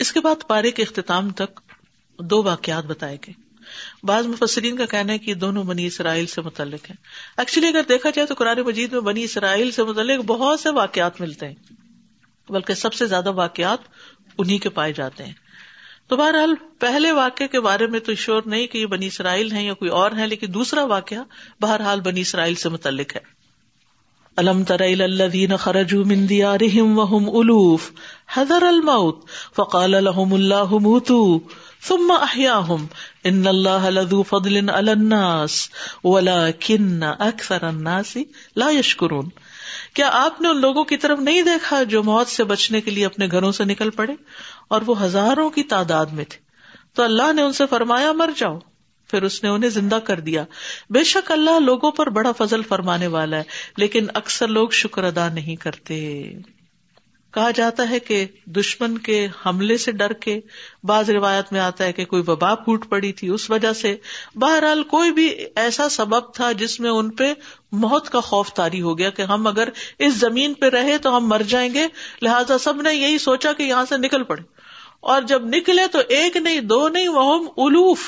اس کے بعد پارے کے اختتام تک دو واقعات بتائے گئے۔ بعض مفسرین کا کہنا ہے کہ دونوں بنی اسرائیل سے متعلق ہیں۔ ایکچولی اگر دیکھا جائے تو قرآن مجید میں بنی اسرائیل سے متعلق بہت سے واقعات ملتے ہیں، بلکہ سب سے زیادہ واقعات انہیں کے پائے جاتے ہیں۔ تو بہرحال پہلے واقعے کے بارے میں تو شور نہیں کہ یہ بنی اسرائیل ہیں یا کوئی اور ہے لیکن دوسرا واقعہ بہرحال بنی اسرائیل سے متعلق ہے۔ الم تر الذين خرجوا من ديارهم وهم الوف حذر الموت فقال لهم الله موتوا ثم احياهم ان الله لذو فضل على الناس ولكن اكثر الناس لا يشكرون کیا آپ نے ان لوگوں کی طرف نہیں دیکھا جو موت سے بچنے کے لیے اپنے گھروں سے نکل پڑے اور وہ ہزاروں کی تعداد میں تھے تو اللہ نے ان سے فرمایا مر جاؤ پھر اس نے انہیں زندہ کر دیا۔ بے شک اللہ لوگوں پر بڑا فضل فرمانے والا ہے، لیکن اکثر لوگ شکر ادا نہیں کرتے۔ کہا جاتا ہے کہ دشمن کے حملے سے ڈر کے بعض روایت میں آتا ہے کہ کوئی وبا پھوٹ پڑی تھی۔ اس وجہ سے بہرحال کوئی بھی ایسا سبب تھا جس میں ان پہ موت کا خوف تاری ہو گیا کہ ہم اگر اس زمین پہ رہے تو ہم مر جائیں گے۔ لہٰذا سب نے یہی سوچا کہ یہاں سے نکل پڑے۔ اور جب نکلے تو ایک نہیں، دو نہیں وہ الوف۔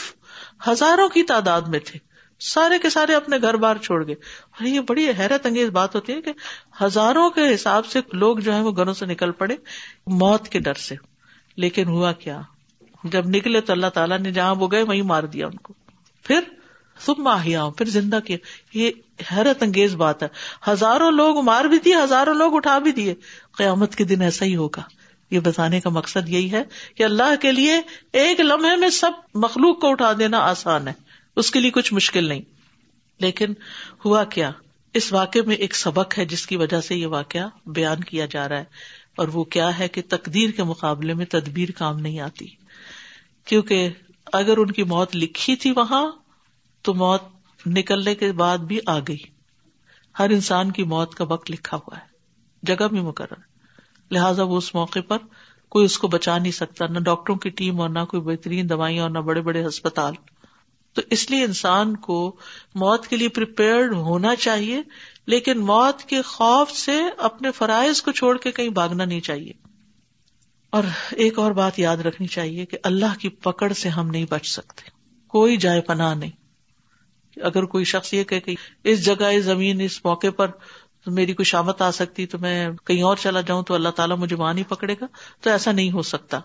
ہزاروں کی تعداد میں تھے۔ سارے کے سارے اپنے گھر بار چھوڑ گئے۔ اور یہ بڑی حیرت انگیز بات ہوتی ہے کہ ہزاروں کے حساب سے لوگ جو ہے وہ گھروں سے نکل پڑے موت کے ڈر سے۔ لیکن ہوا کیا؟ جب نکلے تو اللہ تعالیٰ نے جہاں وہ گئے وہیں مار دیا ان کو۔ پھر تم ماہیا پھر زندہ کیا یہ حیرت انگیز بات ہے۔ ہزاروں لوگ مار بھی دیے، ہزاروں لوگ اٹھا بھی دیے۔ قیامت کے دن ایسا ہی ہوگا۔ یہ بتانے کا مقصد یہی ہے کہ اللہ کے لیے ایک لمحے میں سب مخلوق کو اٹھا دینا آسان ہے۔ اس کے لیے کچھ مشکل نہیں۔ لیکن ہوا کیا؟ اس واقعے میں ایک سبق ہے جس کی وجہ سے یہ واقعہ بیان کیا جا رہا ہے۔ اور وہ کیا ہے کہ تقدیر کے مقابلے میں تدبیر کام نہیں آتی۔ کیونکہ اگر ان کی موت لکھی تھی وہاں، تو موت نکلنے کے بعد بھی آ گئی۔ ہر انسان کی موت کا وقت لکھا ہوا ہے۔ جگہ بھی مقرر۔ لہٰذا وہ اس موقع پر کوئی اس کو بچا نہیں سکتا، نہ ڈاکٹروں کی ٹیم اور نہ کوئی بہترین دوائیاں اور نہ بڑے بڑے ہسپتال۔ تو اس لیے انسان کو موت کے لیے پریپیئرڈ ہونا چاہیے، لیکن موت کے خوف سے اپنے فرائض کو چھوڑ کے کہیں بھاگنا نہیں چاہیے۔ اور ایک اور بات یاد رکھنی چاہیے کہ اللہ کی پکڑ سے ہم نہیں بچ سکتے۔ کوئی جائے پناہ نہیں۔ اگر کوئی شخص یہ کہ اس جگہ، اس زمین، اس موقع پر تو میری کوئی شامت آ سکتی تو میں کہیں اور چلا جاؤں تو اللہ تعالیٰ مجھے وہاں نہیں پکڑے گا؟ تو ایسا نہیں ہو سکتا۔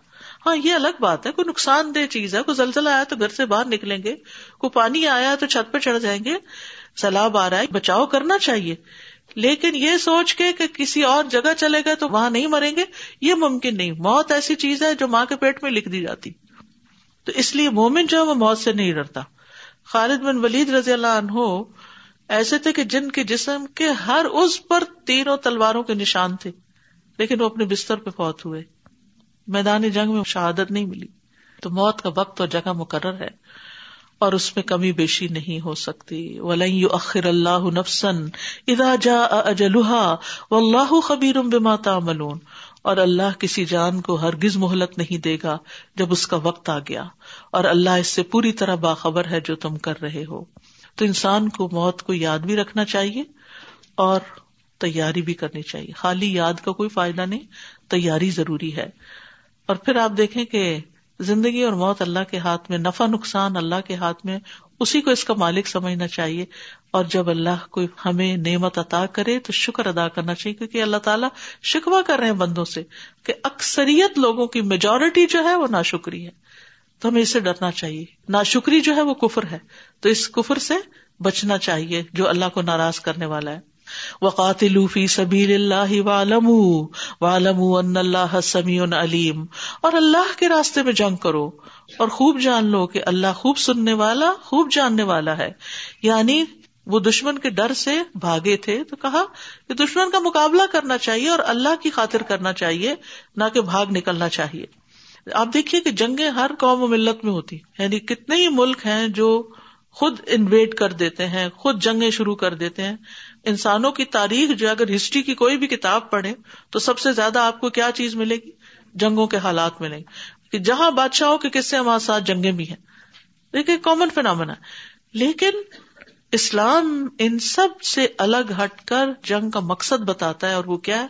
ہاں یہ الگ بات ہے، کوئی نقصان دہ چیز ہے۔ کوئی زلزلہ آیا تو گھر سے باہر نکلیں گے، کوئی پانی آیا تو چھت پہ چڑھ جائیں گے۔ سیلاب آ رہا ہے، بچاؤ کرنا چاہیے۔ لیکن یہ سوچ کے کہ کسی اور جگہ چلے گئے تو وہاں نہیں مریں گے، یہ ممکن نہیں۔ موت ایسی چیز ہے جو ماں کے پیٹ میں لکھ دی جاتی۔ تو اس لیے مومن جو ہے وہ موت سے نہیں ڈرتا۔ خالد بن ولید رضی اللہ عنہ ایسے تھے کہ جن کے جسم کے ہر اس پر تینوں تلواروں کے نشان تھے، لیکن وہ اپنے بستر پہ فوت ہوئے۔ میدان جنگ میں شہادت نہیں ملی۔ تو موت کا وقت اور جگہ مقرر ہے اور اس میں کمی بیشی نہیں ہو سکتی۔ ولئی اخر اللہ نفسن ادا جا اجلحا و اللہ خبیر تعملون۔ اور اللہ کسی جان کو ہرگز مہلت نہیں دے گا جب اس کا وقت آ گیا۔ اور اللہ اس سے پوری طرح باخبر ہے جو تم کر رہے ہو۔ تو انسان کو موت کو یاد بھی رکھنا چاہیے اور تیاری بھی کرنی چاہیے۔ خالی یاد کا کوئی فائدہ نہیں، تیاری ضروری ہے۔ اور پھر آپ دیکھیں کہ زندگی اور موت اللہ کے ہاتھ میں، نفع نقصان اللہ کے ہاتھ میں، اسی کو اس کا مالک سمجھنا چاہیے۔ اور جب اللہ کو ہمیں نعمت عطا کرے تو شکر ادا کرنا چاہیے، کیونکہ اللہ تعالیٰ شکوا کر رہے ہیں بندوں سے کہ اکثریت لوگوں کی میجورٹی جو ہے وہ نا شکری ہے۔ تو ہمیں اسے ڈرنا چاہیے۔ نا شکری جو ہے وہ کفر ہے۔ تو اس کفر سے بچنا چاہیے جو اللہ کو ناراض کرنے والا ہے۔ وقات لوفی سبیر اللہ والم والم اللہ سمیع علیم اور اللہ کے راستے میں جنگ کرو۔ اور خوب جان لو کہ اللہ خوب سننے والا، خوب جاننے والا ہے۔ یعنی وہ دشمن کے ڈر سے بھاگے تھے تو کہا کہ دشمن کا مقابلہ کرنا چاہیے اور اللہ کی خاطر کرنا چاہیے، نہ کہ بھاگ نکلنا چاہیے۔ آپ دیکھیے کہ جنگیں ہر قوم و ملت میں ہوتی یعنی کتنے ہی ملک ہیں جو خود انویٹ کر دیتے ہیں، خود جنگیں شروع کر دیتے ہیں۔ انسانوں کی تاریخ جو اگر ہسٹری کی کوئی بھی کتاب پڑھے تو سب سے زیادہ آپ کو کیا چیز ملے گی؟ جنگوں کے حالات ملیں گے۔ کہ جہاں بادشاہوں کے قصے ہمارے ساتھ جنگیں بھی ہیں۔ دیکھیے کامن فینامنا لیکن اسلام ان سب سے الگ ہٹ کر جنگ کا مقصد بتاتا ہے اور وہ کیا ہے؟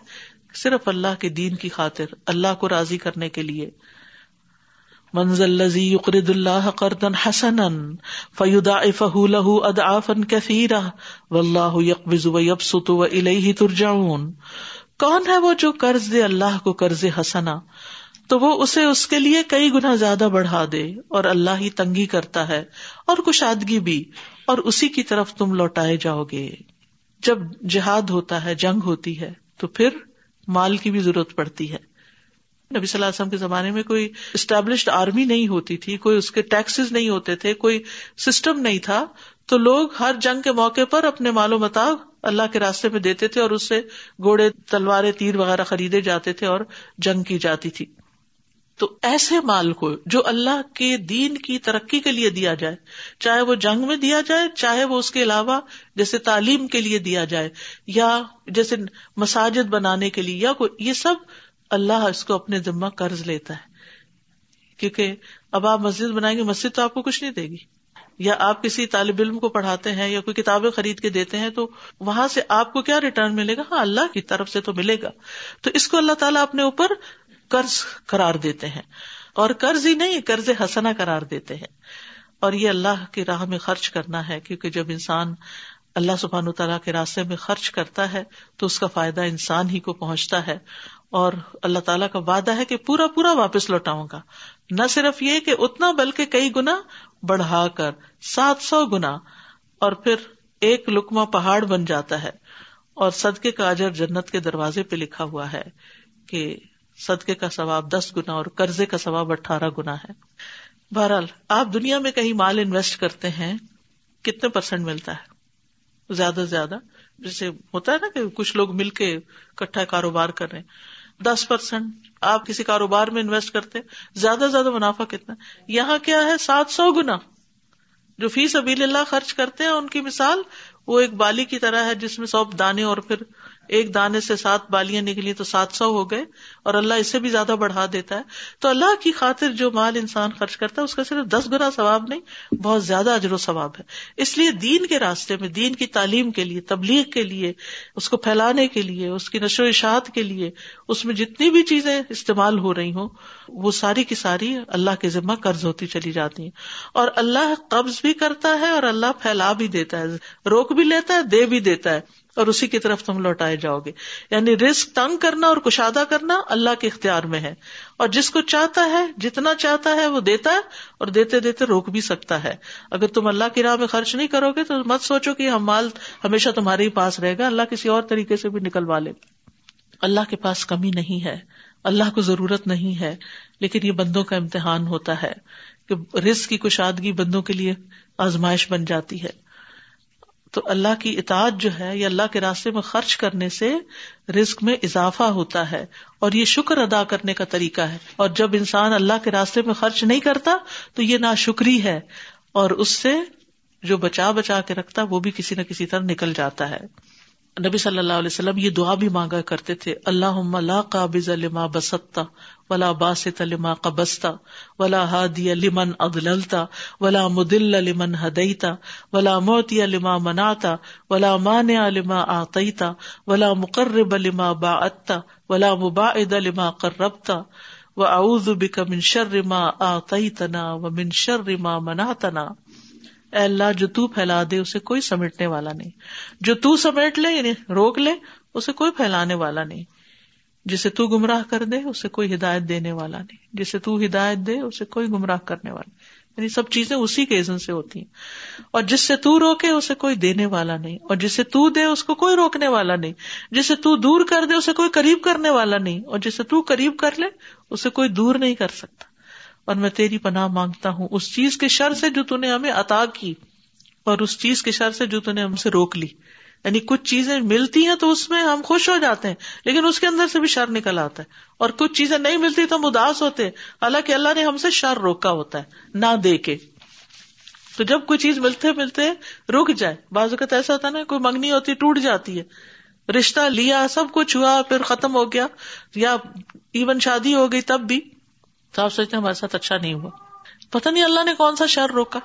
صرف اللہ کے دین کی خاطر، اللہ کو راضی کرنے کے لیے۔ منزل لذی یقرد اللہ قردن حسن فیدا فہ لہ ادآفن کثیرا واللہ یقبض و یبسط و الیہ ترجعون۔ کون ہے وہ جو قرض دے اللہ کو قرض حسنا تو وہ اسے اس کے لیے کئی گنا زیادہ بڑھا دے اور اللہ ہی تنگی کرتا ہے اور کشادگی بھی اور اسی کی طرف تم لوٹائے جاؤ گے۔ جب جہاد ہوتا ہے، جنگ ہوتی ہے، تو پھر مال کی بھی ضرورت پڑتی ہے۔ نبی صلی اللہ علیہ وسلم کے زمانے میں کوئی اسٹیبلشڈ آرمی نہیں ہوتی تھی، کوئی اس کے ٹیکسز نہیں ہوتے تھے، کوئی سسٹم نہیں تھا۔ تو لوگ ہر جنگ کے موقع پر اپنے مال و متا اللہ کے راستے میں دیتے تھے اور اس سے گھوڑے تلوارے تیر وغیرہ خریدے جاتے تھے اور جنگ کی جاتی تھی۔ تو ایسے مال کو جو اللہ کے دین کی ترقی کے لیے دیا جائے، چاہے وہ جنگ میں دیا جائے، چاہے وہ اس کے علاوہ جیسے تعلیم کے لیے دیا جائے، یا جیسے مساجد بنانے کے لیے، یا کوئی، یہ سب اللہ اس کو اپنے ذمہ قرض لیتا ہے۔ کیونکہ اب آپ مسجد بنائیں گے، مسجد تو آپ کو کچھ نہیں دے گی۔ یا آپ کسی طالب علم کو پڑھاتے ہیں یا کوئی کتابیں خرید کے دیتے ہیں تو وہاں سے آپ کو کیا ریٹرن ملے گا؟ ہاں اللہ کی طرف سے تو ملے گا۔ تو اس کو اللہ تعالیٰ اپنے اوپر قرض قرار دیتے ہیں۔ اور قرض ہی نہیں، قرض حسنا قرار دیتے ہیں۔ اور یہ اللہ کی راہ میں خرچ کرنا ہے، کیونکہ جب انسان اللہ سبحان تعالیٰ کے راستے میں خرچ کرتا ہے تو اس کا فائدہ انسان ہی کو پہنچتا ہے۔ اور اللہ تعالیٰ کا وعدہ ہے کہ پورا پورا واپس لوٹاؤں گا۔ نہ صرف یہ کہ اتنا، بلکہ کئی گنا بڑھا کر، سات سو گنا، اور پھر ایک لکما پہاڑ بن جاتا ہے۔ اور صدقے کا اجر جنت کے دروازے پہ لکھا ہوا ہے کہ صدقے کا ثواب دس گنا اور قرضے کا ثواب اٹھارہ گنا ہے۔ بہرحال، آپ دنیا میں کہیں مال انویسٹ کرتے ہیں، کتنے پرسینٹ ملتا ہے؟ زیادہ سے زیادہ۔ جیسے ہوتا ہے نا کہ کچھ لوگ مل کے کٹھا کاروبار کر رہے ہیں۔ دس پرسینٹ آپ کسی کاروبار میں انویسٹ کرتے زیادہ سے زیادہ منافع کتنا یہاں کیا ہے؟ سات سو گنا۔ جو فیس ابیل اللہ خرچ کرتے ہیں، ان کی مثال وہ ایک بالی کی طرح ہے جس میں سو دانے اور پھر ایک دانے سے سات بالیاں نکلی تو سات سو ہو گئے اور اللہ اس سے بھی زیادہ بڑھا دیتا ہے۔ تو اللہ کی خاطر جو مال انسان خرچ کرتا ہے، اس کا صرف دس گنا ثواب نہیں، بہت زیادہ اجر و ثواب ہے۔ اس لیے دین کے راستے میں، دین کی تعلیم کے لیے، تبلیغ کے لیے، اس کو پھیلانے کے لیے، اس کی نشو و اشاعت کے لیے، اس میں جتنی بھی چیزیں استعمال ہو رہی ہوں، وہ ساری کی ساری اللہ کے ذمہ قرض ہوتی چلی جاتی ہیں۔ اور اللہ قبض بھی کرتا ہے اور اللہ پھیلا بھی دیتا ہے۔ روک بھی لیتا ہے، دے بھی دیتا ہے۔ اور اسی کی طرف تم لوٹائے جاؤ گے۔ یعنی رسک تنگ کرنا اور کشادہ کرنا اللہ کے اختیار میں ہے۔ اور جس کو چاہتا ہے، جتنا چاہتا ہے وہ دیتا ہے اور دیتے دیتے روک بھی سکتا ہے۔ اگر تم اللہ کی راہ میں خرچ نہیں کرو گے تو مت سوچو کہ ہم مال ہمیشہ تمہارے ہی پاس رہے گا۔ اللہ کسی اور طریقے سے بھی نکلوا لے۔ اللہ کے پاس کمی نہیں ہے۔ اللہ کو ضرورت نہیں ہے۔ لیکن یہ بندوں کا امتحان ہوتا ہے کہ رسک کی کشادگی بندوں کے لیے آزمائش بن جاتی ہے۔ تو اللہ کی اطاعت جو ہے یا اللہ کے راستے میں خرچ کرنے سے رزق میں اضافہ ہوتا ہے اور یہ شکر ادا کرنے کا طریقہ ہے۔ اور جب انسان اللہ کے راستے میں خرچ نہیں کرتا تو یہ نا شکری ہے اور اس سے جو بچا بچا کے رکھتا وہ بھی کسی نہ کسی طرح نکل جاتا ہے۔ نبی صلی اللہ علیہ وسلم یہ دعا بھی مانگا کرتے تھے اللہ لا قابض لما بستا ولا باسط لما قبستا ولا ہادی لمن اضللتا ولا مدل لمن ہدیتا ولا موتی لما مناتا ولا مانع لما آتیتا ولا مقرب لما باعتا ولا مباعد لما قربتا واعوذ بك من شر ما آتیتنا ومن شر ما منعتنا۔ اے اللہ، جو تو پھیلا دے، اسے کوئی سمیٹنے والا نہیں۔ جو تو سمیٹ لے یعنی روک لے، اسے کوئی پھیلانے والا نہیں۔ جسے تو گمراہ کر دے، اسے کوئی ہدایت دینے والا نہیں۔ جسے تو ہدایت دے، اسے کوئی گمراہ کرنے والا یعنی سب چیزیں اسی کے عزن سے ہوتی ہیں۔ اور جس سے تو روکے، اسے کوئی دینے والا نہیں۔ اور جسے تو دے، اس کو کوئی روکنے والا نہیں۔ جسے تو دور کر دے، اسے کوئی قریب کرنے والا نہیں۔ اور جسے تو قریب کر لے، اسے کوئی دور نہیں کر سکتا۔ اور میں تیری پناہ مانگتا ہوں۔ اس چیز کے شر سے جو تھی ہمیں عطا کی، اور اس چیز کے شر سے جو تھی ہم سے روک لی۔ یعنی کچھ چیزیں ملتی ہیں تو اس میں ہم خوش ہو جاتے ہیں، لیکن اس کے اندر سے بھی شر نکل آتا ہے۔ اور کچھ چیزیں نہیں ملتی تو ہم اداس ہوتے حالانکہ اللہ نے ہم سے شر روکا ہوتا ہے، نہ دے کے۔ تو جب کوئی چیز ملتے ملتے رک جائے، بعض اوقات ایسا ہوتا نا، کوئی منگنی ہوتی ٹوٹ جاتی ہے۔ رشتہ لیا، سب کچھ ہوا، پھر ختم ہو گیا۔ یا ایون شادی ہو گئی تب بھی تو آپ سوچتے ہیں ہمارے ساتھ اچھا نہیں ہوا۔ پتا نہیں اللہ نے کون سا شر روکا۔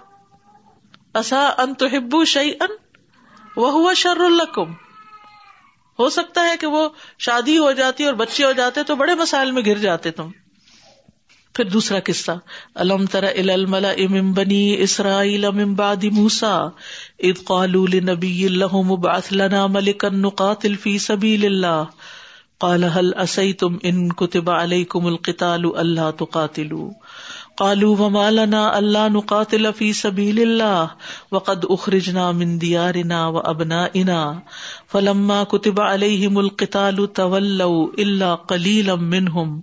اصا ان تو ہبو شعی ان وہ ہوا شر القم ہو سکتا ہے کہ وہ شادی ہو جاتی اور بچے ہو جاتے تو بڑے مسائل میں گر جاتے تم۔ پھر دوسرا قصہ۔ الم تر الملا ام بنی اسرائیل من بعد موسا اذ قالوا لنبی لهم ابعث لنا ملکا نقاتل فی سبیل اللہ۔ قال هل اسیتم ان كتب علیکم القتال اللہ تقاتلوا۔ قالوا وما لنا الا نقاتل في سبيل الله، وقد اخرجنا من دیارنا ديارنا وابنائنا فلما كتب عليهم القتال تولوا الا قليلا منهم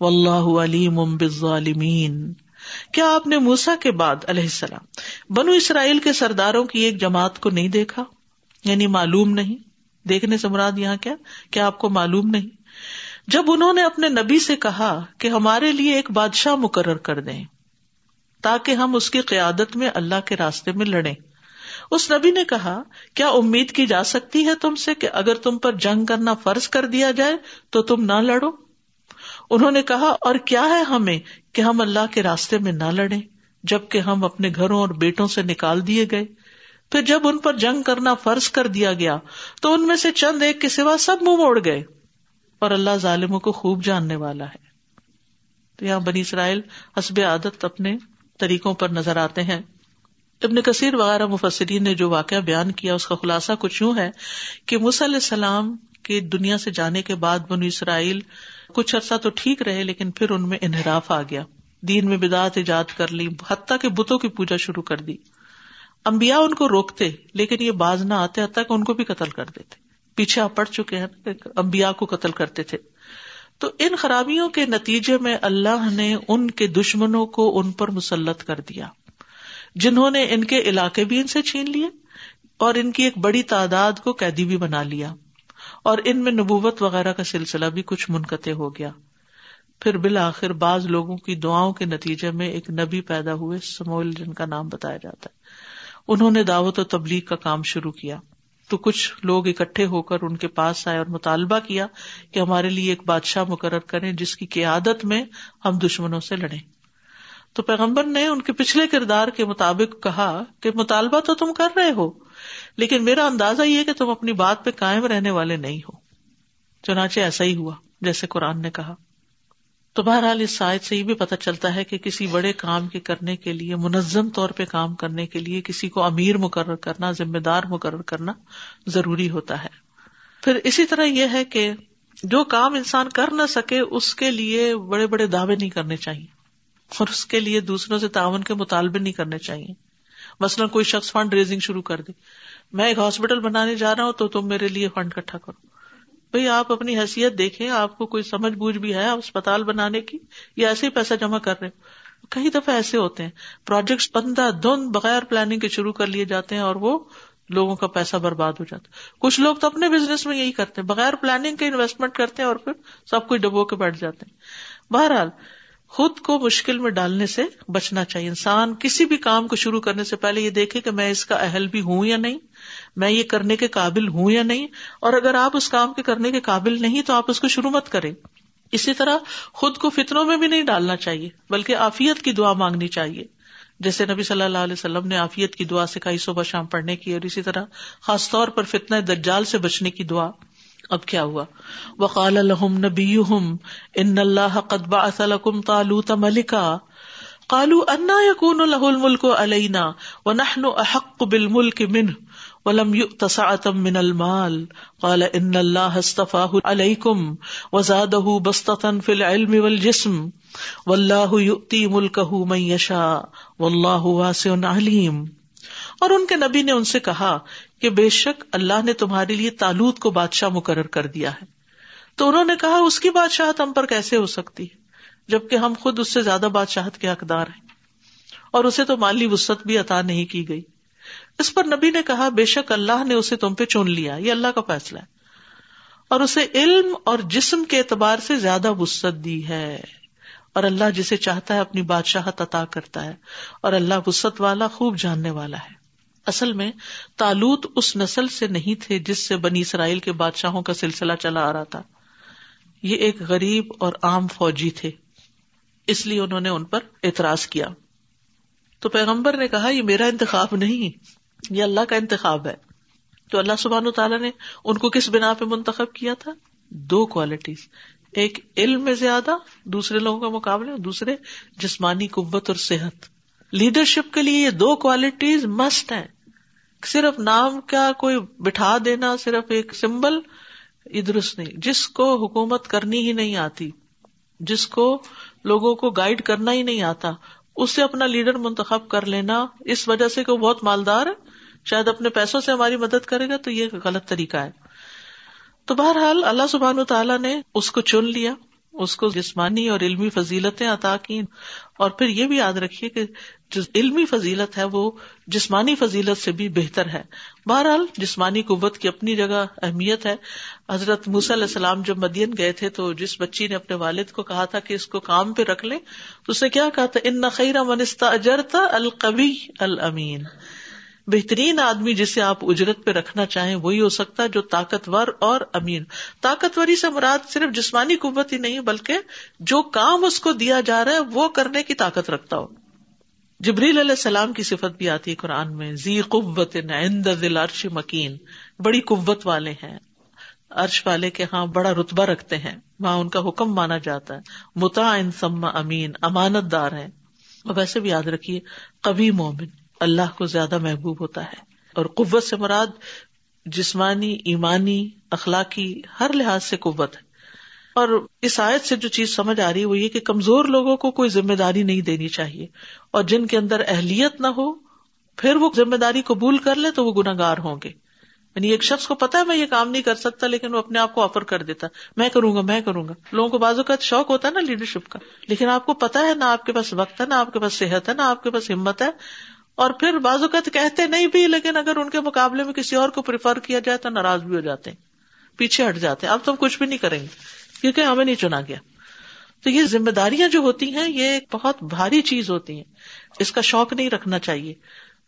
واللہ علیم بالظالمین کیا آپ نے موسا کے بعد علیہ السلام، بنو اسرائیل کے سرداروں کی ایک جماعت کو نہیں دیکھا؟ یعنی معلوم نہیں؟ دیکھنے سے مراد یہاں کیا؟ کیا آپ کو معلوم نہیں؟ جب انہوں نے اپنے نبی سے کہا کہ ہمارے لیے ایک بادشاہ مقرر کر دیں تاکہ ہم اس کی قیادت میں اللہ کے راستے میں لڑے اس نبی نے کہا، کیا امید کی جا سکتی ہے تم سے کہ اگر تم پر جنگ کرنا فرض کر دیا جائے تو تم نہ لڑو؟ انہوں نے کہا، اور کیا ہے ہمیں کہ ہم اللہ کے راستے میں نہ لڑے جبکہ ہم اپنے گھروں اور بیٹوں سے نکال دیے گئے؟ پھر جب ان پر جنگ کرنا فرض کر دیا گیا تو ان میں سے چند ایک کے سوا سب منہ موڑ گئے۔ اور اللہ ظالموں کو خوب جاننے والا ہے۔ تو یہاں بنی اسرائیل حسب عادت اپنے طریقوں پر نظر آتے ہیں۔ ابن کثیر وغیرہ مفسرین نے جو واقعہ بیان کیا، اس کا خلاصہ کچھ یوں ہے کہ علیہ السلام کے دنیا سے جانے کے بعد بنو اسرائیل کچھ عرصہ تو ٹھیک رہے، لیکن پھر ان میں انحراف آ گیا۔ دین میں بدعت ایجاد کر لی، حتیٰ کے بتوں کی پوجا شروع کر دی۔ امبیا ان کو روکتے، لیکن یہ باز نہ آتے، حتیٰ کہ ان کو بھی قتل کر دیتے۔ پیچھے آپ پڑ چکے ہیں امبیا کو قتل کرتے تھے۔ تو ان خرابیوں کے نتیجے میں اللہ نے ان کے دشمنوں کو ان پر مسلط کر دیا، جنہوں نے ان کے علاقے بھی ان سے چھین لیے اور ان کی ایک بڑی تعداد کو قیدی بھی بنا لیا۔ اور ان میں نبوت وغیرہ کا سلسلہ بھی کچھ منقطع ہو گیا۔ پھر بالآخر بعض لوگوں کی دعاؤں کے نتیجے میں ایک نبی پیدا ہوئے سمول جن کا نام بتایا جاتا ہے۔ انہوں نے دعوت و تبلیغ کا کام شروع کیا۔ تو کچھ لوگ اکٹھے ہو کر ان کے پاس آئے اور مطالبہ کیا کہ ہمارے لیے ایک بادشاہ مقرر کریں جس کی قیادت میں ہم دشمنوں سے لڑیں۔ تو پیغمبر نے ان کے پچھلے کردار کے مطابق کہا کہ مطالبہ تو تم کر رہے ہو، لیکن میرا اندازہ یہ کہ تم اپنی بات پہ قائم رہنے والے نہیں ہو۔ چنانچہ ایسا ہی ہوا، جیسے قرآن نے کہا۔ تو بہرحال اس سائد سے یہ بھی پتہ چلتا ہے کہ کسی بڑے کام کے کرنے کے لیے، منظم طور پہ کام کرنے کے لیے کسی کو امیر مقرر کرنا، ذمہ دار مقرر کرنا ضروری ہوتا ہے۔ پھر اسی طرح یہ ہے کہ جو کام انسان کر نہ سکے، اس کے لیے بڑے بڑے دعوے نہیں کرنے چاہیے اور اس کے لیے دوسروں سے تعاون کے مطالبے نہیں کرنے چاہیے۔ مثلاً کوئی شخص فنڈ ریزنگ شروع کر دے، میں ایک ہاسپٹل بنانے جا رہا ہوں تو تم میرے لیے فنڈ کٹھا کرو۔ بھائی آپ اپنی حیثیت دیکھیں، آپ کو کوئی سمجھ بوجھ بھی ہے اسپتال بنانے کی، یا ایسے ہی پیسہ جمع کر رہے کئی دفعہ ایسے ہوتے ہیں۔ پروجیکٹ بندہ دھند بغیر پلاننگ کے شروع کر لیے جاتے ہیں اور وہ لوگوں کا پیسہ برباد ہو جاتا کچھ لوگ تو اپنے بزنس میں یہی کرتے ہیں۔ بغیر پلاننگ کے انویسٹمنٹ کرتے ہیں اور پھر سب کچھ ڈبو کے بیٹھ جاتے ہیں۔ بہرحال، خود کو مشکل میں ڈالنے سے بچنا چاہیے۔ انسان کسی بھی کام کو شروع کرنے سے پہلے یہ دیکھے کہ میں اس کا اہل بھی ہوں یا نہیں۔ میں یہ کرنے کے قابل ہوں یا نہیں؟ اور اگر آپ اس کام کے کرنے کے قابل نہیں تو آپ اس کو شروع مت کریں۔ اسی طرح خود کو فطروں میں بھی نہیں ڈالنا چاہیے، بلکہ آفیت کی دعا مانگنی چاہیے۔ جیسے نبی صلی اللہ علیہ وسلم نے آفیت کی دعا سکھائی صبح شام پڑھنے کی، اور اسی طرح خاص طور پر فتنہ دجال سے بچنے کی دعا۔ اب کیا ہوا؟ وقال الحم نبی ان اللہ قطبہ تالوت ملکا۔ کالو انا یقون الح الملک علینا و نہن احق بال ملک من ولم تصاطم من المال. قال ان اللہ اصطفاہ علیکم وزادہ بستتن فی العلم والجسم. واللہ یؤتی ملکہ من یشاء واللہ واسع علیم اور ان کے نبی نے ان سے کہا کہ بے شک اللہ نے تمہارے لیے تالوت کو بادشاہ مقرر کر دیا ہے۔ تو انہوں نے کہا اس کی بادشاہت ہم پر کیسے ہو سکتی ہے؟ جبکہ ہم خود اس سے زیادہ بادشاہت کے حقدار ہیں۔ اور اسے تو مالی وسط بھی عطا نہیں کی گئی۔ اس پر نبی نے کہا، بے شک اللہ نے اسے تم پہ چن لیا، یہ اللہ کا فیصلہ ہے۔ اور اسے علم اور جسم کے اعتبار سے زیادہ وسط دی ہے۔ اور اللہ جسے چاہتا ہے اپنی بادشاہت عطا کرتا ہے۔ اور اللہ وسط والا خوب جاننے والا ہے۔ اصل میں تالوت اس نسل سے نہیں تھے جس سے بنی اسرائیل کے بادشاہوں کا سلسلہ چلا آ رہا تھا۔ یہ ایک غریب اور عام فوجی تھے۔ اس لیے انہوں نے ان پر اعتراض کیا۔ تو پیغمبر نے کہا، یہ میرا انتخاب نہیں۔ یہ اللہ کا انتخاب ہے۔ تو اللہ سبحان تعالیٰ نے ان کو کس بنا پہ منتخب کیا تھا؟ دو کوالٹیز ایک علم میں زیادہ، دوسرے لوگوں کے مقابلے دوسرے جسمانی قوت اور صحت۔ لیڈرشپ کے لیے یہ دو کوالٹیز مسٹ ہیں۔ صرف نام کا کوئی بٹھا دینا، صرف ایک سمبل یہ درست نہیں جس کو حکومت کرنی ہی نہیں آتی، جس کو لوگوں کو گائڈ کرنا ہی نہیں آتا اس سے اپنا لیڈر منتخب کر لینا، اس وجہ سے کہ وہ بہت مالدار ہے شاید اپنے پیسوں سے ہماری مدد کرے گا تو یہ غلط طریقہ ہے۔ تو بہرحال اللہ سبحان تعالیٰ نے اس کو چن لیا، اس کو جسمانی اور علمی فضیلتیں عطا کی اور پھر یہ بھی یاد رکھیے کہ جو علمی فضیلت ہے وہ جسمانی فضیلت سے بھی بہتر ہے۔ بہرحال جسمانی قوت کی اپنی جگہ اہمیت ہے۔ حضرت موس علیہ السلام جب مدین گئے تھے تو جس بچی نے اپنے والد کو کہا تھا کہ اس کو کام پہ رکھ لے تو اس نے کیا کہا تھا؟ ان نخیرہ منستا اجرتا القبی المین بہترین آدمی جسے آپ اجرت پہ رکھنا چاہیں وہی ہو سکتا ہے جو طاقتور اور امین۔ طاقتوری سے مراد صرف جسمانی قوت ہی نہیں، بلکہ جو کام اس کو دیا جا رہا ہے، وہ کرنے کی طاقت رکھتا ہو۔ جبریل علیہ السلام کی صفت بھی آتی ہے قرآن میں زی قوت دل عرش مکین۔ بڑی قوت والے ہیں۔ عرش والے کے ہاں بڑا رتبہ رکھتے ہیں۔ وہاں ان کا حکم مانا جاتا ہے۔ متا ان سما امین امانت دار ہے اور ویسے بھی یاد رکھیے کبھی مومن۔ اللہ کو زیادہ محبوب ہوتا ہے اور قوت سے مراد جسمانی، ایمانی، اخلاقی، ہر لحاظ سے قوت ہے۔ اور اس آیت سے جو چیز سمجھ آ رہی ہے وہ یہ کہ کمزور لوگوں کو کوئی ذمہ داری نہیں دینی چاہیے۔ اور جن کے اندر اہلیت نہ ہو، پھر وہ ذمہ داری قبول کر لے تو وہ گناگار ہوں گے۔ یعنی ایک شخص کو پتا ہے میں یہ کام نہیں کر سکتا لیکن وہ اپنے آپ کو آفر کر دیتا۔ میں کروں گا، میں کروں گا۔ لوگوں کو بازو کا شوق ہوتا ہے نا لیڈرشپ کا۔ لیکن آپ کو پتا ہے نہ آپ کے پاس وقت ہے، نہ آپ کے پاس صحت ہے، نہ آپ کے پاس ہمت ہے۔ اور پھر بعض اوقات کہتے نہیں بھی، لیکن اگر ان کے مقابلے میں کسی اور کو پریفر کیا جائے تو ناراض بھی ہو جاتے ہیں، پیچھے ہٹ جاتے ہیں۔ اب تو ہم کچھ بھی نہیں کریں گے، کیونکہ ہمیں نہیں چنا گیا۔ تو یہ ذمہ داریاں جو ہوتی ہیں، یہ ایک بہت بھاری چیز ہوتی ہیں۔ اس کا شوق نہیں رکھنا چاہیے،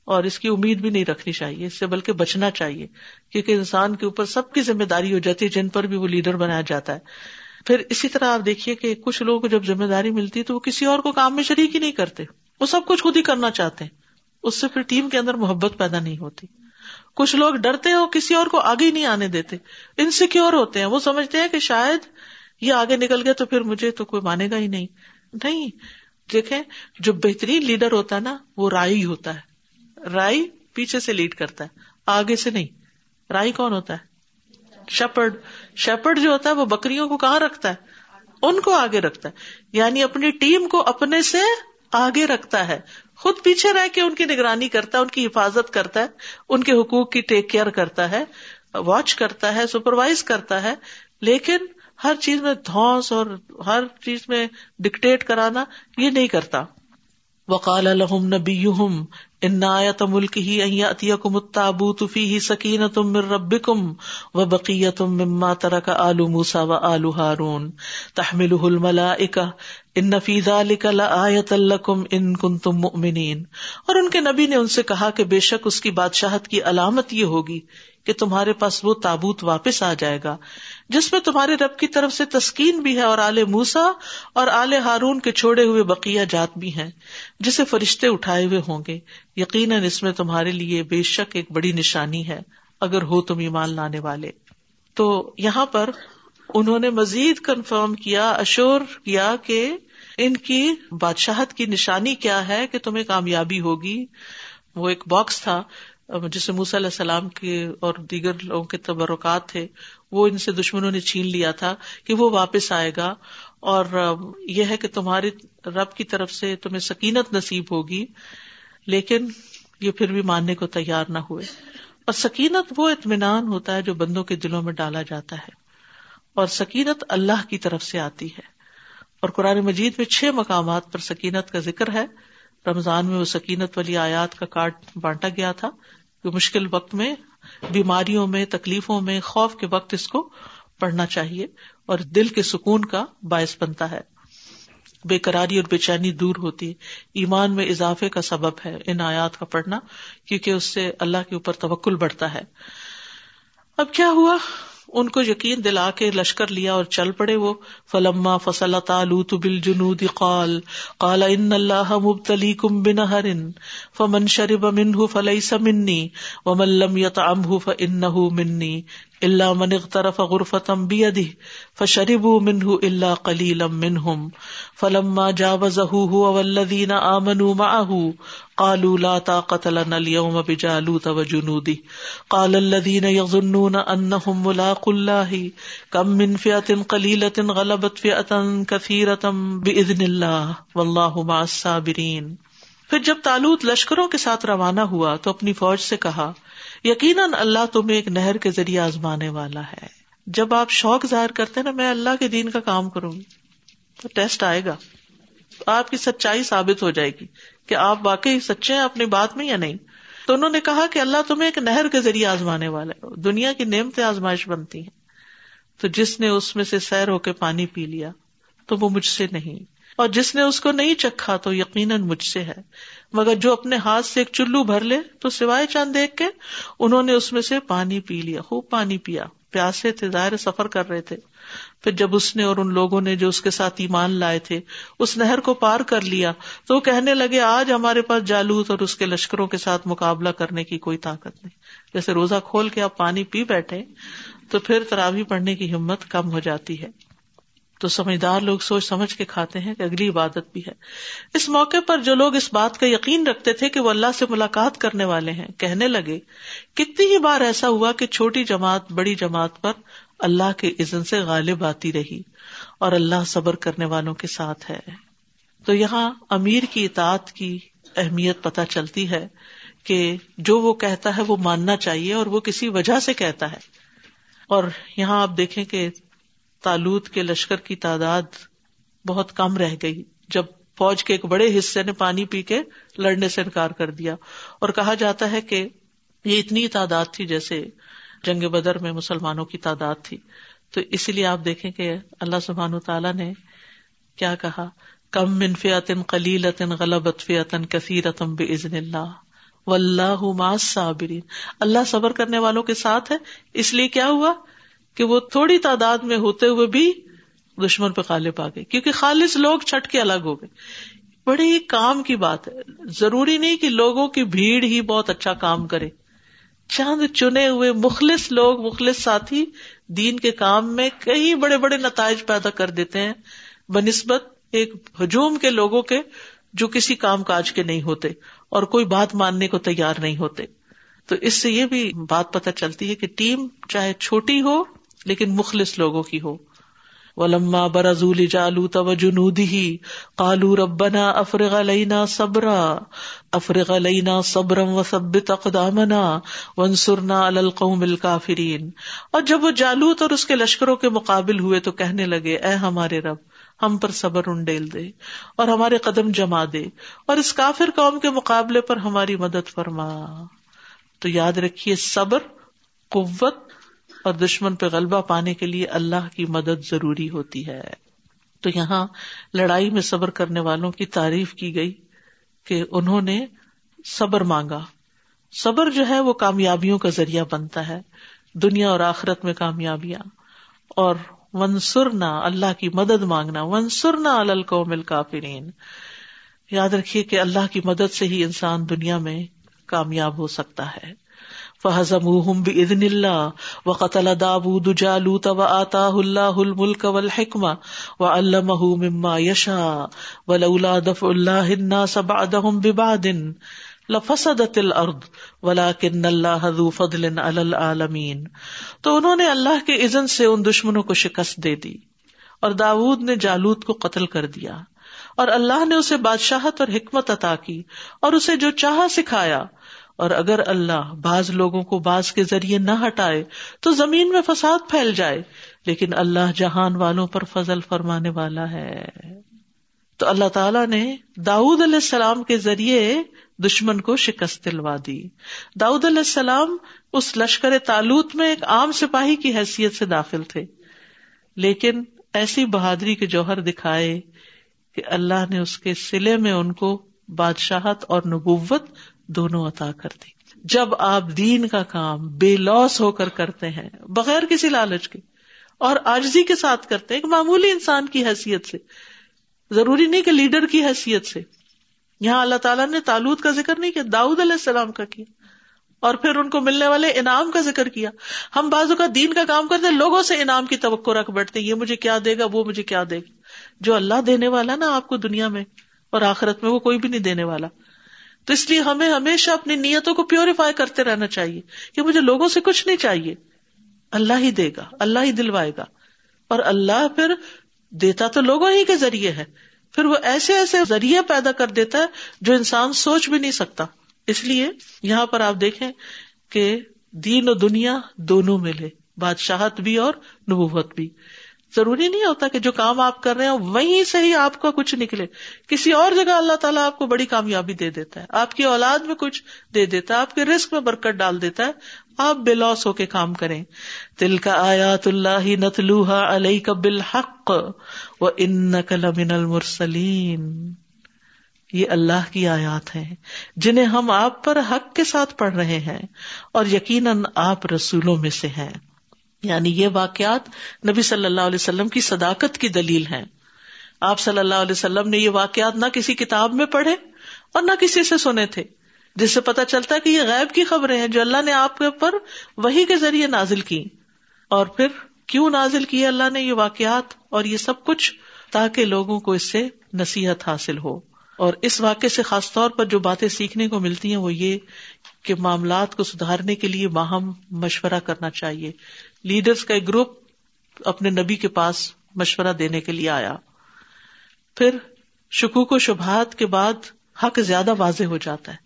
اور اس کی امید بھی نہیں رکھنی چاہیے، اس سے بلکہ بچنا چاہیے۔ کیونکہ انسان کے اوپر سب کی ذمہ داری ہو جاتی ہے، جن پر بھی وہ لیڈر بنایا جاتا ہے۔ پھر اسی طرح آپ دیکھیے کہ کچھ لوگ کو جب ذمہ داری ملتی ہے تو وہ کسی اور کو کام میں شریک ہی نہیں کرتے، وہ سب کچھ خود ہی کرنا چاہتے ہیں۔ اس سے پھر ٹیم کے اندر محبت پیدا نہیں ہوتی۔ کچھ لوگ ڈرتے ہیں اور کسی اور کو آگے نہیں آنے دیتے۔ انسیکیور ہوتے ہیں۔ وہ سمجھتے ہیں کہ شاید یہ آگے نکل گیا تو پھر مجھے تو کوئی مانے گا ہی نہیں۔ نہیں، دیکھیں، جو بہترین لیڈر ہوتا ہے نا، وہ رائی ہوتا ہے۔ رائی پیچھے سے لیڈ کرتا ہے، آگے سے نہیں۔ رائی کون ہوتا ہے؟ شپرڈ شپرڈ جو ہوتا ہے، وہ بکریوں کو کہاں رکھتا ہے؟ ان کو آگے رکھتا ہے۔ یعنی اپنی ٹیم کو اپنے سے آگے رکھتا ہے۔ خود پیچھے رہ کے ان کی نگرانی کرتا ہے، ان کی حفاظت کرتا ہے، ان کے حقوق کی ٹیک کیئر کرتا ہے، واچ کرتا ہے، سپروائز کرتا ہے، لیکن ہر چیز میں دھوس اور ہر چیز میں ڈکٹیٹ کرانا یہ نہیں کرتا۔ وقال الحم نبی ان آیت ملک ہی اتیا کم تابوت فی ہی سکین تم مر رب کم و بقیہ تم مما ترک آلو موسا و آلو ہارون تحمل الملا ان نفیزہ لکل آیت ان کن تم مؤمنین۔ اور ان کے نبی نے ان سے کہا کہ بے شک اس کی بادشاہت کی علامت یہ ہوگی کہ تمہارے پاس وہ تابوت واپس آ جائے گا، جس میں تمہارے رب کی طرف سے تسکین بھی ہے اور آل موسا اور آل ہارون کے چھوڑے ہوئے بقیہ جات بھی ہیں، جسے فرشتے اٹھائے ہوئے ہوں گے۔ یقیناً اس میں تمہارے لیے بے شک ایک بڑی نشانی ہے، اگر ہو تم ایمان لانے والے۔ تو یہاں پر انہوں نے مزید کنفرم کیا اشور کیا کہ ان کی بادشاہت کی نشانی کیا ہے کہ تمہیں کامیابی ہوگی؟ وہ ایک باکس تھا جسے موسی علیہ السلام کے اور دیگر لوگوں کے تبرکات تھے۔ وہ ان سے دشمنوں نے چھین لیا تھا کہ وہ واپس آئے گا۔ اور یہ ہے کہ تمہاری رب کی طرف سے تمہیں سکینت نصیب ہوگی، لیکن یہ پھر بھی ماننے کو تیار نہ ہوئے۔ اور سکینت وہ اطمینان ہوتا ہے جو بندوں کے دلوں میں ڈالا جاتا ہے۔ اور سکینت اللہ کی طرف سے آتی ہے۔ اور قرآن مجید میں چھ مقامات پر سکینت کا ذکر ہے۔ رمضان میں وہ سکینت والی آیات کا کارڈ بانٹا گیا تھا کہ مشکل وقت میں، بیماریوں میں، تکلیفوں میں، خوف کے وقت اس کو پڑھنا چاہیے اور دل کے سکون کا باعث بنتا ہے۔ بے قراری اور بے چینی دور ہوتی ہے ایمان میں اضافے کا سبب ہے ان آیات کا پڑھنا کیونکہ اس سے اللہ کے اوپر توکل بڑھتا ہے۔ اب کیا ہوا؟ ان کو یقین دلا کے لشکر لیا اور چل پڑے وہ۔ فلما فصل تالوت بل جنود قال قال ان اللہ مبتلی کم بن ہرن فمن شرب منہ فلئی سمنی و ملم یت امہ فن منی اللہ من اغترف غرفتم بیده فشربوا منه الا قليلا منهم۔ فلما جاوزه هو والذين آمنوا معه قالوا لا طاقة لنا اليوم بجالوت وجنوده. قال الذين يظنون انهم ملاقوا الله، كم من فئة قليلة غلبت فئة كثيرة بإذن الله. والله مع الصابرين. پھر جب تالوت لشکروں کے ساتھ روانہ ہوا، تو اپنی فوج سے کہا، یقیناً اللہ تمہیں ایک نہر کے ذریعے آزمانے والا ہے. جب آپ شوق ظاہر کرتے نا، میں اللہ کے دین کا کام کروں گی، تو ٹیسٹ آئے گا، آپ کی سچائی ثابت ہو جائے گی۔ کہ آپ واقعی سچے ہیں اپنی بات میں یا نہیں؟ تو انہوں نے کہا کہ اللہ تمہیں ایک نہر کے ذریعے آزمانے والا ہے۔ دنیا کی نعمتیں آزمائش بنتی ہیں۔ تو جس نے اس میں سے سیر ہو کے پانی پی لیا تو وہ مجھ سے نہیں۔ اور جس نے اس کو نہیں چکھا تو یقیناً مجھ سے ہے۔ مگر جو اپنے ہاتھ سے ایک چلو بھر لے تو سوائے چاند دیکھ کے انہوں نے اس میں سے پانی پی لیا، خوب پانی پیا۔ پیاسے تھے، ظاہر سفر کر رہے تھے۔ پھر جب اس نے اور ان لوگوں نے جو اس کے ساتھ ایمان لائے تھے، اس نہر کو پار کر لیا، تو وہ کہنے لگے، آج ہمارے پاس جالوت اور اس کے لشکروں کے ساتھ مقابلہ کرنے کی کوئی طاقت نہیں۔ جیسے روزہ کھول کے آپ پانی پی بیٹھے، تو پھر تراوی پڑھنے کی ہمت کم ہو جاتی ہے۔ تو سمجھدار لوگ سوچ سمجھ کے کھاتے ہیں کہ اگلی عبادت بھی ہے۔ اس موقع پر جو لوگ اس بات کا یقین رکھتے تھے کہ وہ اللہ سے ملاقات کرنے والے ہیں، کہنے لگے، کتنی ہی بار ایسا ہوا کہ چھوٹی جماعت بڑی جماعت پر اللہ کے عزن سے غالب آتی رہی اور اللہ صبر کرنے والوں کے ساتھ ہے۔ تو یہاں امیر کی اطاعت کی اہمیت پتہ چلتی ہے کہ جو وہ کہتا ہے وہ ماننا چاہیے اور وہ کسی وجہ سے کہتا ہے۔ اور یہاں آپ دیکھیں کہ تالوت کے لشکر کی تعداد بہت کم رہ گئی۔ جب فوج کے ایک بڑے حصے نے پانی پی کے لڑنے سے انکار کر دیا اور کہا جاتا ہے کہ یہ اتنی تعداد تھی جیسے جنگ بدر میں مسلمانوں کی تعداد تھی۔ تو اسی لیے آپ دیکھیں کہ اللہ سبحان تعالیٰ نے کیا کہا؟ کم منفیاتن قلیلتن غلبت فیاتن کثیرتم بزن اللہ۔ و اللہ صابرین اللہ صبر کرنے والوں کے ساتھ ہے۔ اس لیے کیا ہوا؟ کہ وہ تھوڑی تعداد میں ہوتے ہوئے بھی دشمن پہ غالب آ گئے۔ کیونکہ خالص لوگ چھٹ کے الگ ہو گئے۔ بڑی کام کی بات ہے۔ ضروری نہیں کہ لوگوں کی بھیڑ ہی بہت اچھا کام کرے۔ چند چنے ہوئے مخلص لوگ، مخلص ساتھی دین کے کام میں کئی بڑے بڑے نتائج پیدا کر دیتے ہیں۔ بہ نسبت ایک ہجوم کے لوگوں کے جو کسی کام کاج کے نہیں ہوتے اور کوئی بات ماننے کو تیار نہیں ہوتے۔ تو اس سے یہ بھی بات پتہ چلتی ہے کہ ٹیم چاہے چھوٹی ہو لیکن مخلص لوگوں کی ہو۔ ولما برزول جالو تو جنودی کالو ربنا افرغ لینا صبرا افرغ لینا صبرم و سب اقدامنا ونسرنا القوم الکافرین اور جب وہ جالوت اور اس کے لشکروں کے مقابل ہوئے تو کہنے لگے، اے ہمارے رب، ہم پر صبر انڈیل دے اور ہمارے قدم جما دے اور اس کافر قوم کے مقابلے پر ہماری مدد فرما۔ تو یاد رکھیے، صبر، قوت اور دشمن پہ غلبہ پانے کے لیے اللہ کی مدد ضروری ہوتی ہے۔ تو یہاں لڑائی میں صبر کرنے والوں کی تعریف کی گئی۔ کہ انہوں نے صبر مانگا۔ صبر جو ہے وہ کامیابیوں کا ذریعہ بنتا ہے۔ دنیا اور آخرت میں کامیابیاں۔ اور ونسرنا اللہ کی مدد مانگنا۔ ونسرنا القوم کافرین یاد رکھیے کہ اللہ کی مدد سے ہی انسان دنیا میں کامیاب ہو سکتا ہے۔ فہزموہم بإذن اللہ وقتل داود جالوت وآتاه الله الملك والحکمة وعلمه مما يشاء ولولا دفع الله الناس بعدهم ببعد لفسدت الارض ولكن الله ذو فضل على العالمين تو انہوں نے اللہ کے اذن سے ان دشمنوں کو شکست دے دی اور داود نے جالوت کو قتل کر دیا اور اللہ نے اسے بادشاہت اور حکمت عطا کی اور اسے جو چاہا سکھایا اور اگر اللہ بعض لوگوں کو بعض کے ذریعے نہ ہٹائے تو زمین میں فساد پھیل جائے، لیکن اللہ جہان والوں پر فضل فرمانے والا ہے۔ تو اللہ تعالیٰ نے داود علیہ السلام کے ذریعے دشمن کو شکست دلوا دی۔ داؤد علیہ السلام اس لشکر تالوت میں ایک عام سپاہی کی حیثیت سے داخل تھے۔ لیکن ایسی بہادری کے جوہر دکھائے کہ اللہ نے اس کے سلے میں ان کو بادشاہت اور نبوت دونوں عطا کر دی۔ جب آپ دین کا کام بے لوس ہو کر کرتے ہیں، بغیر کسی لالچ کے، اور آجزی کے ساتھ کرتے ہیں، ایک معمولی انسان کی حیثیت سے، ضروری نہیں کہ لیڈر کی حیثیت سے۔ یہاں اللہ تعالیٰ نے تالوت کا ذکر نہیں کیا، داؤد علیہ السلام کا کیا، اور پھر ان کو ملنے والے انعام کا ذکر کیا۔ ہم بازو کا دین کا کام کرتے ہیں، لوگوں سے انعام کی توقع رکھ بیٹھتے یہ مجھے کیا دے گا، وہ مجھے کیا دے گا۔ جو اللہ دینے والا نا آپ کو دنیا میں اور آخرت میں، وہ کوئی بھی نہیں دینے والا۔ تو اس لیے ہمیں ہمیشہ اپنی نیتوں کو پیوریفائی کرتے رہنا چاہیے کہ مجھے لوگوں سے کچھ نہیں چاہیے۔ اللہ ہی دے گا، اللہ ہی دلوائے گا۔ اور اللہ پھر دیتا تو لوگوں ہی کے ذریعے ہے۔ پھر وہ ایسے ایسے ذریعے پیدا کر دیتا ہے جو انسان سوچ بھی نہیں سکتا۔ اس لیے یہاں پر آپ دیکھیں کہ دین و دنیا دونوں ملے، بادشاہت بھی اور نبوت بھی۔ ضروری نہیں ہوتا کہ جو کام آپ کر رہے ہیں وہیں سے ہی آپ کا کچھ نکلے۔ کسی اور جگہ اللہ تعالیٰ آپ کو بڑی کامیابی دے دیتا ہے۔ آپ کی اولاد میں کچھ دے دیتا ہے، آپ کے رسک میں برکت ڈال دیتا ہے۔ آپ بے لوس ہو کے کام کریں۔ دل کا آیات اللہ نتلوحا علیہ کا بالحق و ان من المرسلین۔ یہ اللہ کی آیات ہیں، جنہیں ہم آپ پر حق کے ساتھ پڑھ رہے ہیں اور یقیناً آپ رسولوں میں سے ہیں۔ یعنی یہ واقعات نبی صلی اللہ علیہ وسلم کی صداقت کی دلیل ہے آپ صلی اللہ علیہ وسلم نے یہ واقعات نہ کسی کتاب میں پڑھے اور نہ کسی سے سنے تھے۔ جس سے پتا چلتا ہے کہ یہ غیب کی خبریں ہیں جو اللہ نے آپ کے اوپر وہی کے ذریعے نازل کی۔ اور پھر کیوں نازل کی اللہ نے یہ واقعات اور یہ سب کچھ تاکہ لوگوں کو اس سے نصیحت حاصل ہو۔ اور اس واقعے سے خاص طور پر جو باتیں سیکھنے کو ملتی ہیں وہ یہ کہ معاملات کو سدھارنے کے لیے باہم مشورہ کرنا چاہیے۔ لیڈرس کا ایک گروپ اپنے نبی کے پاس مشورہ دینے کے لیے آیا۔ پھر شکوک و شبہات کے بعد حق زیادہ واضح ہو جاتا ہے۔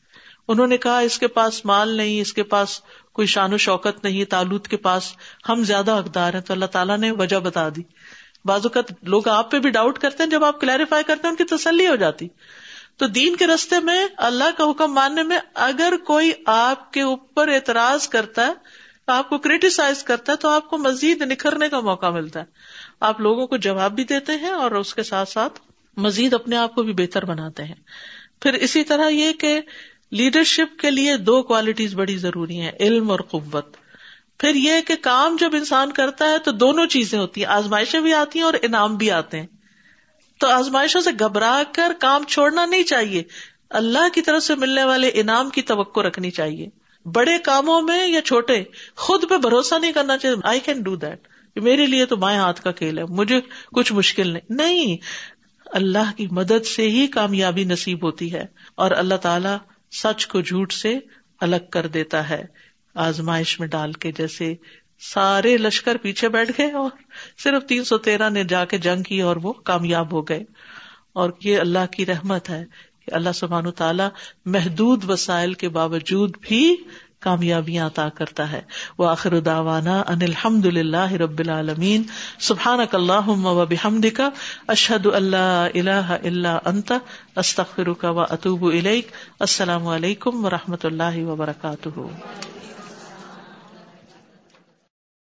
انہوں نے کہا، اس کے پاس مال نہیں، اس کے پاس کوئی شان و شوکت نہیں، تالوت کے پاس ہم زیادہ حقدار ہیں۔ تو اللہ تعالیٰ نے وجہ بتا دی۔ بعض اوقات لوگ آپ پہ بھی ڈاؤٹ کرتے ہیں، جب آپ کلیریفائی کرتے ہیں، ان کی تسلی ہو جاتی۔ تو دین کے رستے میں اللہ کا حکم ماننے میں اگر کوئی آپ کے اوپر اعتراض کرتا ہے آپ کو کریٹیسائز کرتا ہے، تو آپ کو مزید نکھرنے کا موقع ملتا ہے۔ آپ لوگوں کو جواب بھی دیتے ہیں اور اس کے ساتھ ساتھ مزید اپنے آپ کو بھی بہتر بناتے ہیں۔ پھر اسی طرح یہ کہ لیڈرشپ کے لیے دو کوالٹیز بڑی ضروری ہیں، علم اور قوت۔ پھر یہ کہ کام جب انسان کرتا ہے تو دونوں چیزیں ہوتی ہیں، آزمائشیں بھی آتی ہیں اور انعام بھی آتے ہیں۔ تو آزمائشوں سے گھبرا کر کام چھوڑنا نہیں چاہیے۔ اللہ کی طرف سے ملنے والے انعام کی توقع رکھنی چاہیے۔ بڑے کاموں میں یا چھوٹے، خود پہ بھروسہ نہیں کرنا چاہیے۔ آئی کین ڈو دیٹ میرے لیے تو مائیں ہاتھ کا کھیل ہے، مجھے کچھ مشکل نہیں۔ نہیں، اللہ کی مدد سے ہی کامیابی نصیب ہوتی ہے۔ اور اللہ تعالی سچ کو جھوٹ سے الگ کر دیتا ہے۔ آزمائش میں ڈال کے جیسے سارے لشکر پیچھے بیٹھ گئے اور صرف تین سو تیرہ نے جا کے جنگ کی اور وہ کامیاب ہو گئے۔ اور یہ اللہ کی رحمت ہے کہ اللہ سبحان تعالیٰ محدود وسائل کے باوجود بھی کامیابیاں عطا کرتا ہے۔ وہ آخر داوانا ان الحمد للہ رب العالمین۔ سبحان اللہ و بحمد کا اشحد اللہ اللہ اللہ انت۔ استخر کا و اطوب السلام علیکم و رحمۃ اللہ وبرکاتہ۔